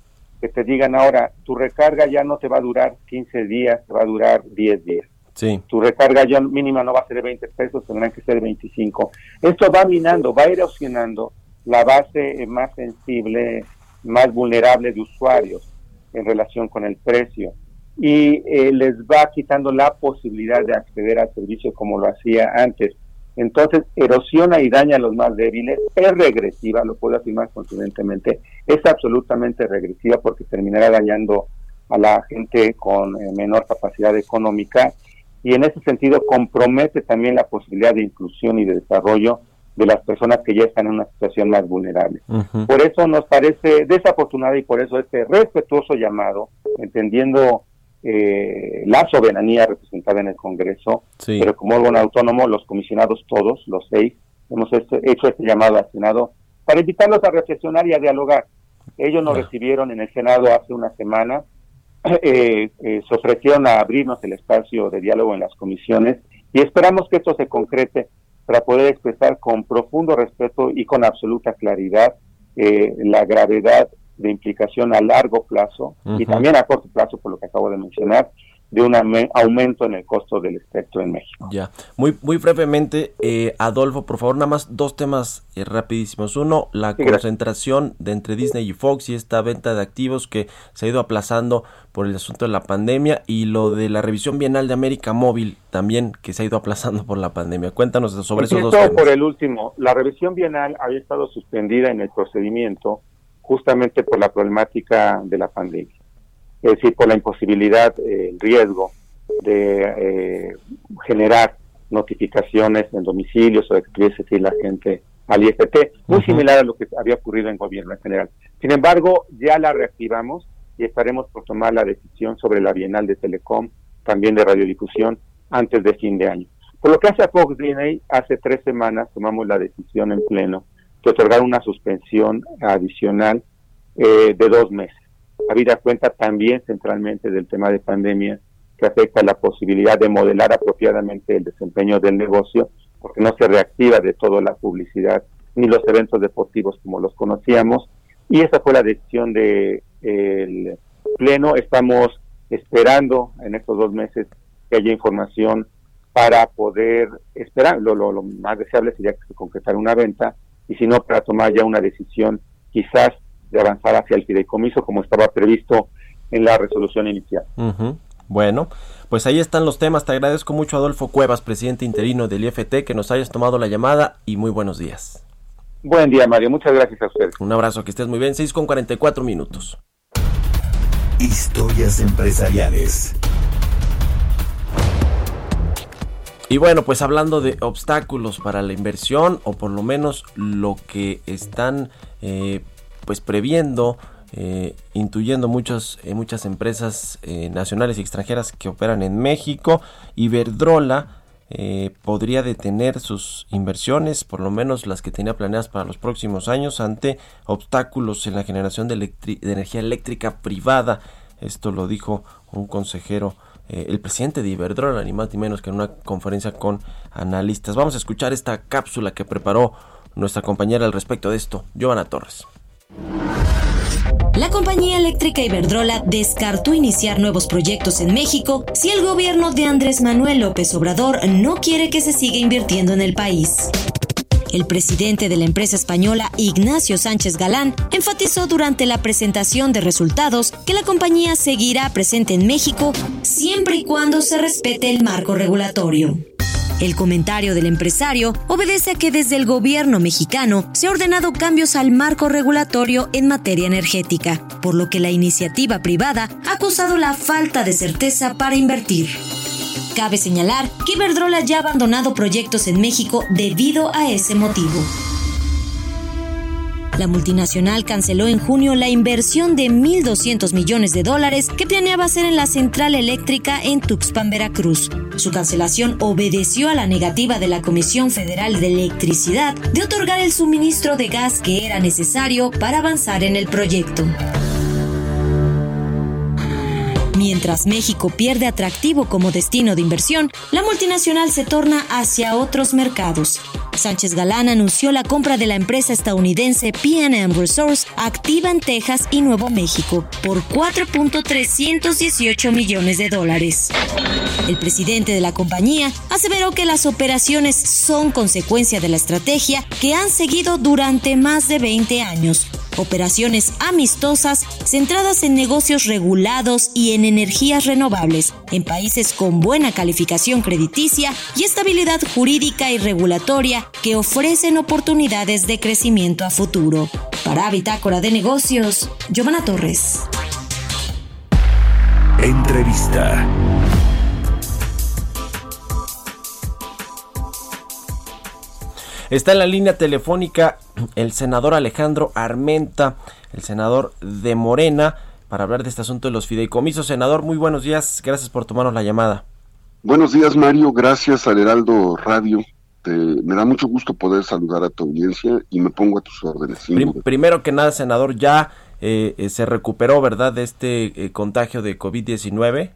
Que te digan ahora, tu recarga ya no te va a durar 15 días, te va a durar 10 días. Sí. Tu recarga ya mínima no va a ser de 20 pesos, tendrán que ser 25. Esto va minando, va erosionando la base más sensible, más vulnerable de usuarios en relación con el precio y eh, les va quitando la posibilidad de acceder al servicio como lo hacía antes. Entonces, erosiona y daña a los más débiles, es regresiva, lo puedo afirmar contundentemente, es absolutamente regresiva porque terminará dañando a la gente con eh, menor capacidad económica y en ese sentido compromete también la posibilidad de inclusión y de desarrollo de las personas que ya están en una situación más vulnerable. Por eso nos parece desafortunado y por eso este respetuoso llamado, entendiendo eh, la soberanía representada en el Congreso, Sí. pero como órgano autónomo, los comisionados todos, los seis, hemos hecho, hecho este llamado al Senado para invitarlos a reflexionar y a dialogar. Ellos nos recibieron en el Senado hace una semana, eh, eh, se ofrecieron a abrirnos el espacio de diálogo en las comisiones y esperamos que esto se concrete para poder expresar con profundo respeto y con absoluta claridad eh, la gravedad de implicación a largo plazo y también a corto plazo, por lo que acabo de mencionar, de un aume- aumento en el costo del espectro en México. Ya, muy, muy brevemente, eh, Adolfo, por favor, nada más dos temas eh, rapidísimos. Uno, la Sí, concentración de entre Disney y Fox y esta venta de activos que se ha ido aplazando por el asunto de la pandemia y lo de la revisión bienal de América Móvil también que se ha ido aplazando por la pandemia. Cuéntanos sobre esos dos temas. por el último. La revisión bienal había estado suspendida en el procedimiento justamente por la problemática de la pandemia. Es decir, por la imposibilidad, eh, el riesgo de eh, generar notificaciones en domicilios o de que ir la gente al IFT, muy similar a lo que había ocurrido en gobierno en general. Sin embargo, ya la reactivamos y estaremos por tomar la decisión sobre la Bienal de Telecom, también de radiodifusión, antes de fin de año. Por lo que hace a Fox Disney, hace tres semanas tomamos la decisión en pleno de otorgar una suspensión adicional eh, de dos meses. Habida cuenta también centralmente del tema de pandemia que afecta la posibilidad de modelar apropiadamente el desempeño del negocio, porque no se reactiva de todo la publicidad ni los eventos deportivos como los conocíamos. Y esa fue la decisión del pleno. Estamos esperando en estos dos meses que haya información para poder esperar. Lo, lo, más deseable sería que se concretara una venta y si no, para tomar ya una decisión quizás de avanzar hacia el fideicomiso como estaba previsto en la resolución inicial. Bueno, pues ahí están los temas. Te agradezco mucho, Adolfo Cuevas, presidente interino del IFT, que nos hayas tomado la llamada y muy buenos días. Buen día, Mario. Muchas gracias a ustedes. Un abrazo, que estés muy bien. 6 con 44 minutos. Historias empresariales. Y bueno, pues hablando de obstáculos para la inversión, o por lo menos lo que están eh, pues previendo, eh, intuyendo muchas, eh, muchas empresas nacionales y extranjeras que operan en México, Iberdrola podría detener sus inversiones, por lo menos las que tenía planeadas para los próximos años, ante obstáculos en la generación de, de energía eléctrica privada. Esto lo dijo un consejero eh, el presidente de Iberdrola, ni más ni menos que en una conferencia con analistas. Vamos a escuchar esta cápsula que preparó nuestra compañera al respecto de esto, Giovanna Torres. La compañía eléctrica Iberdrola descartó iniciar nuevos proyectos en México si el gobierno de Andrés Manuel López Obrador no quiere que se siga invirtiendo en el país. El presidente de la empresa española, Ignacio Sánchez Galán, enfatizó durante la presentación de resultados que la compañía seguirá presente en México siempre y cuando se respete el marco regulatorio. El comentario del empresario obedece a que desde el gobierno mexicano se ha ordenado cambios al marco regulatorio en materia energética, por lo que la iniciativa privada ha acusado la falta de certeza para invertir. Cabe señalar que Iberdrola ya ha abandonado proyectos en México debido a ese motivo. La multinacional canceló en junio la inversión de 1.200 millones de dólares que planeaba hacer en la central eléctrica en Tuxpan, Veracruz. Su cancelación obedeció a la negativa de la Comisión Federal de Electricidad de otorgar el suministro de gas que era necesario para avanzar en el proyecto. Mientras México pierde atractivo como destino de inversión, la multinacional se torna hacia otros mercados. Sánchez Galán anunció la compra de la empresa estadounidense PNM Resource, activa en Texas y Nuevo México, por 4.318 millones de dólares. El presidente de la compañía aseveró que las operaciones son consecuencia de la estrategia que han seguido durante más de 20 años, operaciones amistosas centradas en negocios regulados y en energías renovables, en países con buena calificación crediticia y estabilidad jurídica y regulatoria que ofrecen oportunidades de crecimiento a futuro. Para Bitácora de Negocios, Giovanna Torres. Entrevista. Está en la línea telefónica el senador Alejandro Armenta, el senador de Morena, para hablar de este asunto de los fideicomisos. Senador, muy buenos días, gracias por tomarnos la llamada. Buenos días, Mario, gracias al Heraldo Radio. me da mucho gusto poder saludar a tu audiencia y me pongo a tus órdenes. primero que nada, senador, ya eh, eh, se recuperó, ¿verdad?, de este eh, contagio de COVID-19.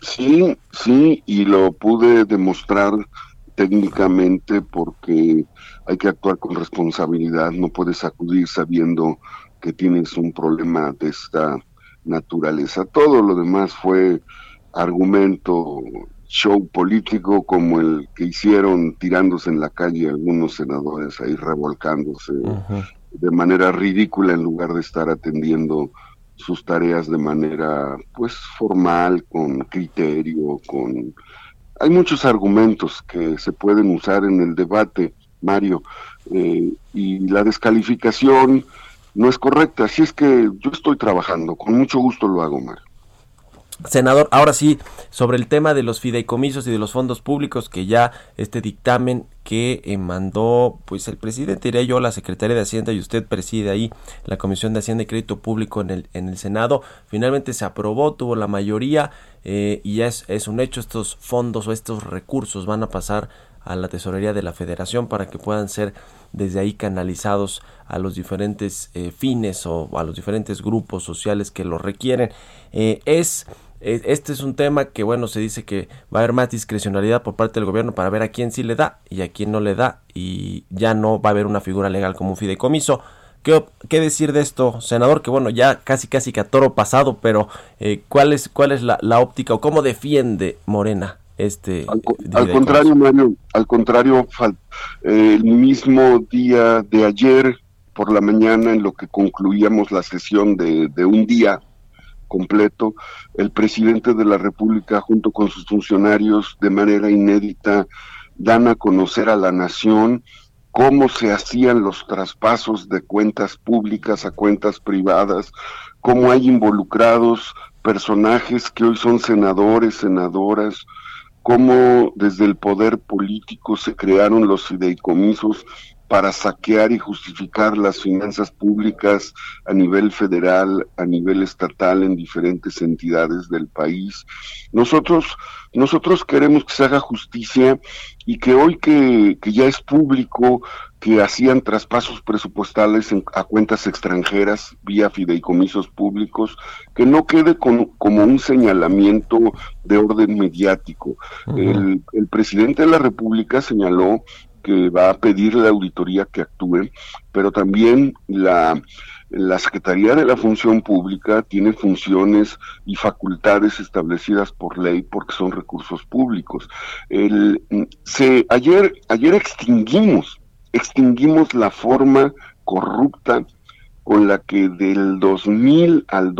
Sí, sí, y lo pude demostrar técnicamente porque hay que actuar con responsabilidad, no puedes acudir sabiendo que tienes un problema de esta naturaleza. Todo lo demás fue argumento, show político como el que hicieron tirándose en la calle algunos senadores ahí revolcándose de manera ridícula en lugar de estar atendiendo sus tareas de manera pues formal, con criterio, con hay muchos argumentos que se pueden usar en el debate, Mario, eh, y la descalificación no es correcta. Así es que yo estoy trabajando, con mucho gusto lo hago, Mario. Senador, ahora sí, sobre el tema de los fideicomisos y de los fondos públicos, que ya este dictamen que eh, mandó pues el presidente, diría yo, la Secretaría de Hacienda y usted preside ahí la Comisión de Hacienda y Crédito Público en el, en el Senado, finalmente se aprobó, tuvo la mayoría eh, y ya es, es un hecho, estos fondos o estos recursos van a pasar a la tesorería de la federación para que puedan ser desde ahí canalizados a los diferentes eh, fines o a los diferentes grupos sociales que lo requieren. es este es un tema que, bueno, se dice que va a haber más discrecionalidad por parte del gobierno para ver a quién sí le da y a quién no le da y ya no va a haber una figura legal como un fideicomiso. ¿Qué, ¿Qué, decir de esto, senador? Que bueno, ya casi casi que a toro pasado, pero eh, ¿cuál es, cuál es la, la, óptica o cómo defiende Morena este? Al, al contrario, Mario, al contrario, el mismo día de ayer por la mañana, en lo que concluíamos la sesión de, de un día completo, el presidente de la República junto con sus funcionarios de manera inédita dan a conocer a la nación cómo se hacían los traspasos de cuentas públicas a cuentas privadas, cómo hay involucrados personajes que hoy son senadores, senadoras, cómo desde el poder político se crearon los fideicomisos para saquear y justificar las finanzas públicas a nivel federal, a nivel estatal, en diferentes entidades del país. Nosotros, nosotros queremos que se haga justicia y que hoy que, que ya es público que hacían traspasos presupuestales a cuentas extranjeras vía fideicomisos públicos, que no quede con, como un señalamiento de orden mediático. el, el presidente de la República señaló que va a pedir la auditoría que actúe, pero también la, la Secretaría de la Función Pública tiene funciones y facultades establecidas por ley porque son recursos públicos. El, se, ayer, ayer extinguimos, extinguimos la forma corrupta con la que del 2000 al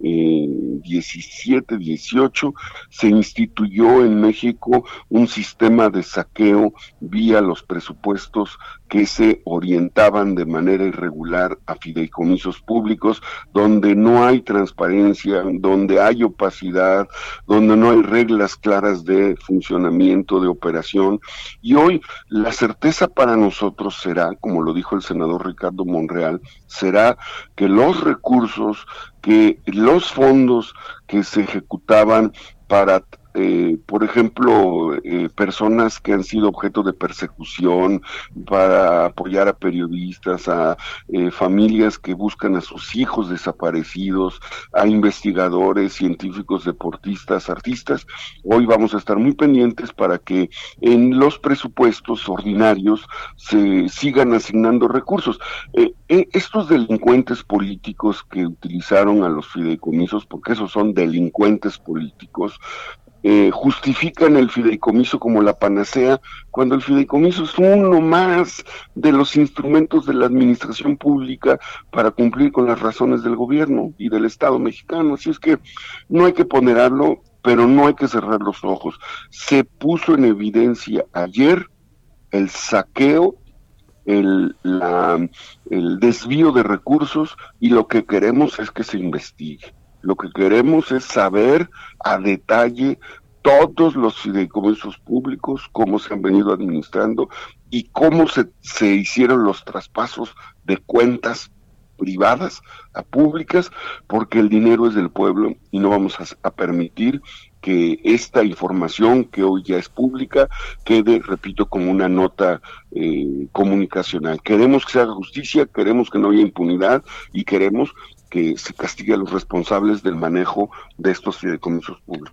2017-18 se instituyó en México un sistema de saqueo vía los presupuestos que se orientaban de manera irregular a fideicomisos públicos, donde no hay transparencia, donde hay opacidad, donde no hay reglas claras de funcionamiento, de operación. Y hoy la certeza para nosotros será, como lo dijo el senador Ricardo Monreal, será que los recursos, que los fondos que se ejecutaban para eh, por ejemplo, eh, personas que han sido objeto de persecución para apoyar a periodistas, a eh, familias que buscan a sus hijos desaparecidos, a investigadores, científicos, deportistas, artistas. Hoy vamos a estar muy pendientes para que en los presupuestos ordinarios se sigan asignando recursos. estos delincuentes políticos que utilizaron a los fideicomisos, porque esos son delincuentes políticos, eh, justifican el fideicomiso como la panacea, cuando el fideicomiso es uno más de los instrumentos de la administración pública para cumplir con las razones del gobierno y del Estado mexicano. Así es que no hay que ponerlo, pero no hay que cerrar los ojos. Se puso en evidencia ayer el saqueo el, el desvío de recursos y lo que queremos es que se investigue. Lo que queremos es saber a detalle todos los fideicomisos públicos, cómo se han venido administrando y cómo se, se hicieron los traspasos de cuentas privadas a públicas, porque el dinero es del pueblo y no vamos a, permitir que esta información que hoy ya es pública quede, repito, como una nota eh, comunicacional. Queremos que se haga justicia, queremos que no haya impunidad y queremos que se castigue a los responsables del manejo de estos fideicomisos públicos.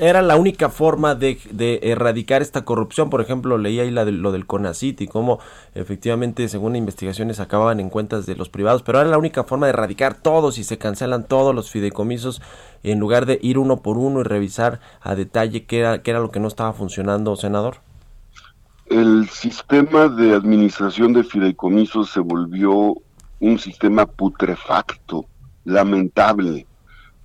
Era la única forma de, erradicar esta corrupción, por ejemplo, leía ahí la de, lo del CONACIT y cómo efectivamente, según investigaciones, acababan en cuentas de los privados, pero era la única forma de erradicar todos y se cancelan todos los fideicomisos en lugar de ir uno por uno y revisar a detalle qué era, qué era lo que no estaba funcionando, senador. El sistema de administración de fideicomisos se volvió un sistema putrefacto lamentable.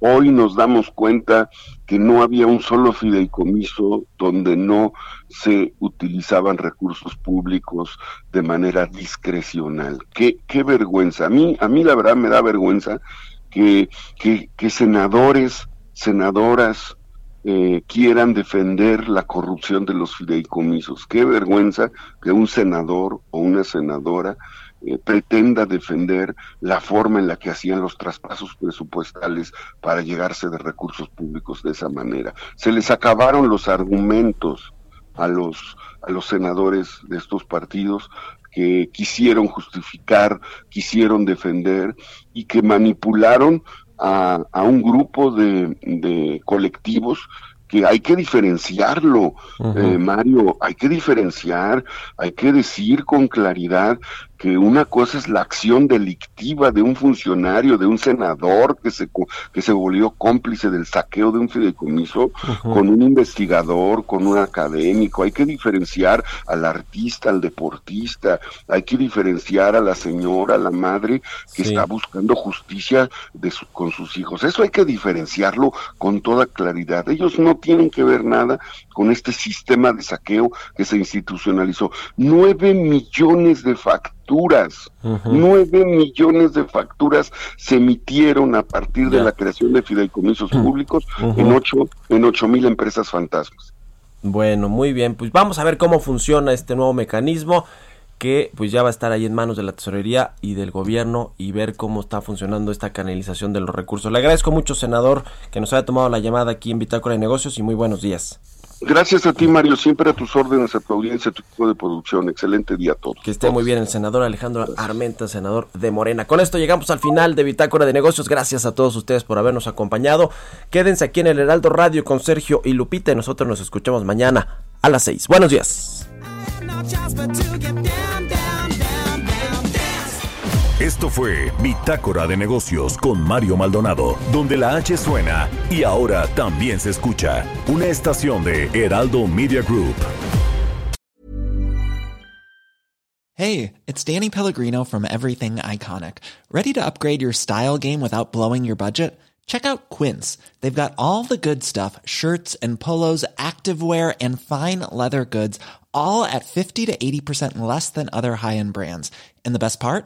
Hoy nos damos cuenta que no había un solo fideicomiso donde no se utilizaban recursos públicos de manera discrecional. Qué, qué vergüenza. A mí, a mí la verdad me da vergüenza que, que, senadores, senadoras, eh, quieran defender la corrupción de los fideicomisos. Qué vergüenza que un senador o una senadora eh, pretenda defender la forma en la que hacían los traspasos presupuestales para llegarse de recursos públicos de esa manera. Se les acabaron los argumentos a los, a los senadores de estos partidos que quisieron justificar, quisieron defender y que manipularon a, a un grupo de, de colectivos que hay que diferenciarlo, eh, Mario, hay que diferenciar, hay que decir con claridad que una cosa es la acción delictiva de un funcionario, de un senador que se, que se volvió cómplice del saqueo de un fideicomiso, con un investigador, con un académico. Hay que diferenciar al artista, al deportista, hay que diferenciar a la señora, a la madre que está buscando justicia de con sus hijos. Eso hay que diferenciarlo con toda claridad. Ellos no tienen que ver nada con este sistema de saqueo que se institucionalizó. Nueve millones de facturas, nueve millones de facturas se emitieron a partir de la creación de fideicomisos públicos en ocho, en ocho mil empresas fantasmas. Bueno, muy bien, pues vamos a ver cómo funciona este nuevo mecanismo que pues ya va a estar ahí en manos de la tesorería y del gobierno y ver cómo está funcionando esta canalización de los recursos. Le agradezco mucho, senador, que nos haya tomado la llamada aquí en Bitácora de Negocios y muy buenos días. Gracias a ti, Mario. Siempre a tus órdenes, a tu audiencia, a tu equipo de producción. Excelente día a todos. Que esté muy bien el senador Alejandro Armenta, senador de Morena. Con esto llegamos al final de Bitácora de Negocios. Gracias a todos ustedes por habernos acompañado. Quédense aquí en el Heraldo Radio con Sergio y Lupita. Y nosotros nos escuchamos mañana a las 6. Buenos días. Esto fue Bitácora de Negocios con Mario Maldonado, donde la H suena y ahora también se escucha una estación de Heraldo Media Group. Hey, it's Danny Pellegrino from Everything Iconic. Ready to upgrade your style game without blowing your budget? Check out Quince. They've got all the good stuff shirts and polos, activewear, and fine leather goods, all at 50 to 80% less than other high end brands. And the best part?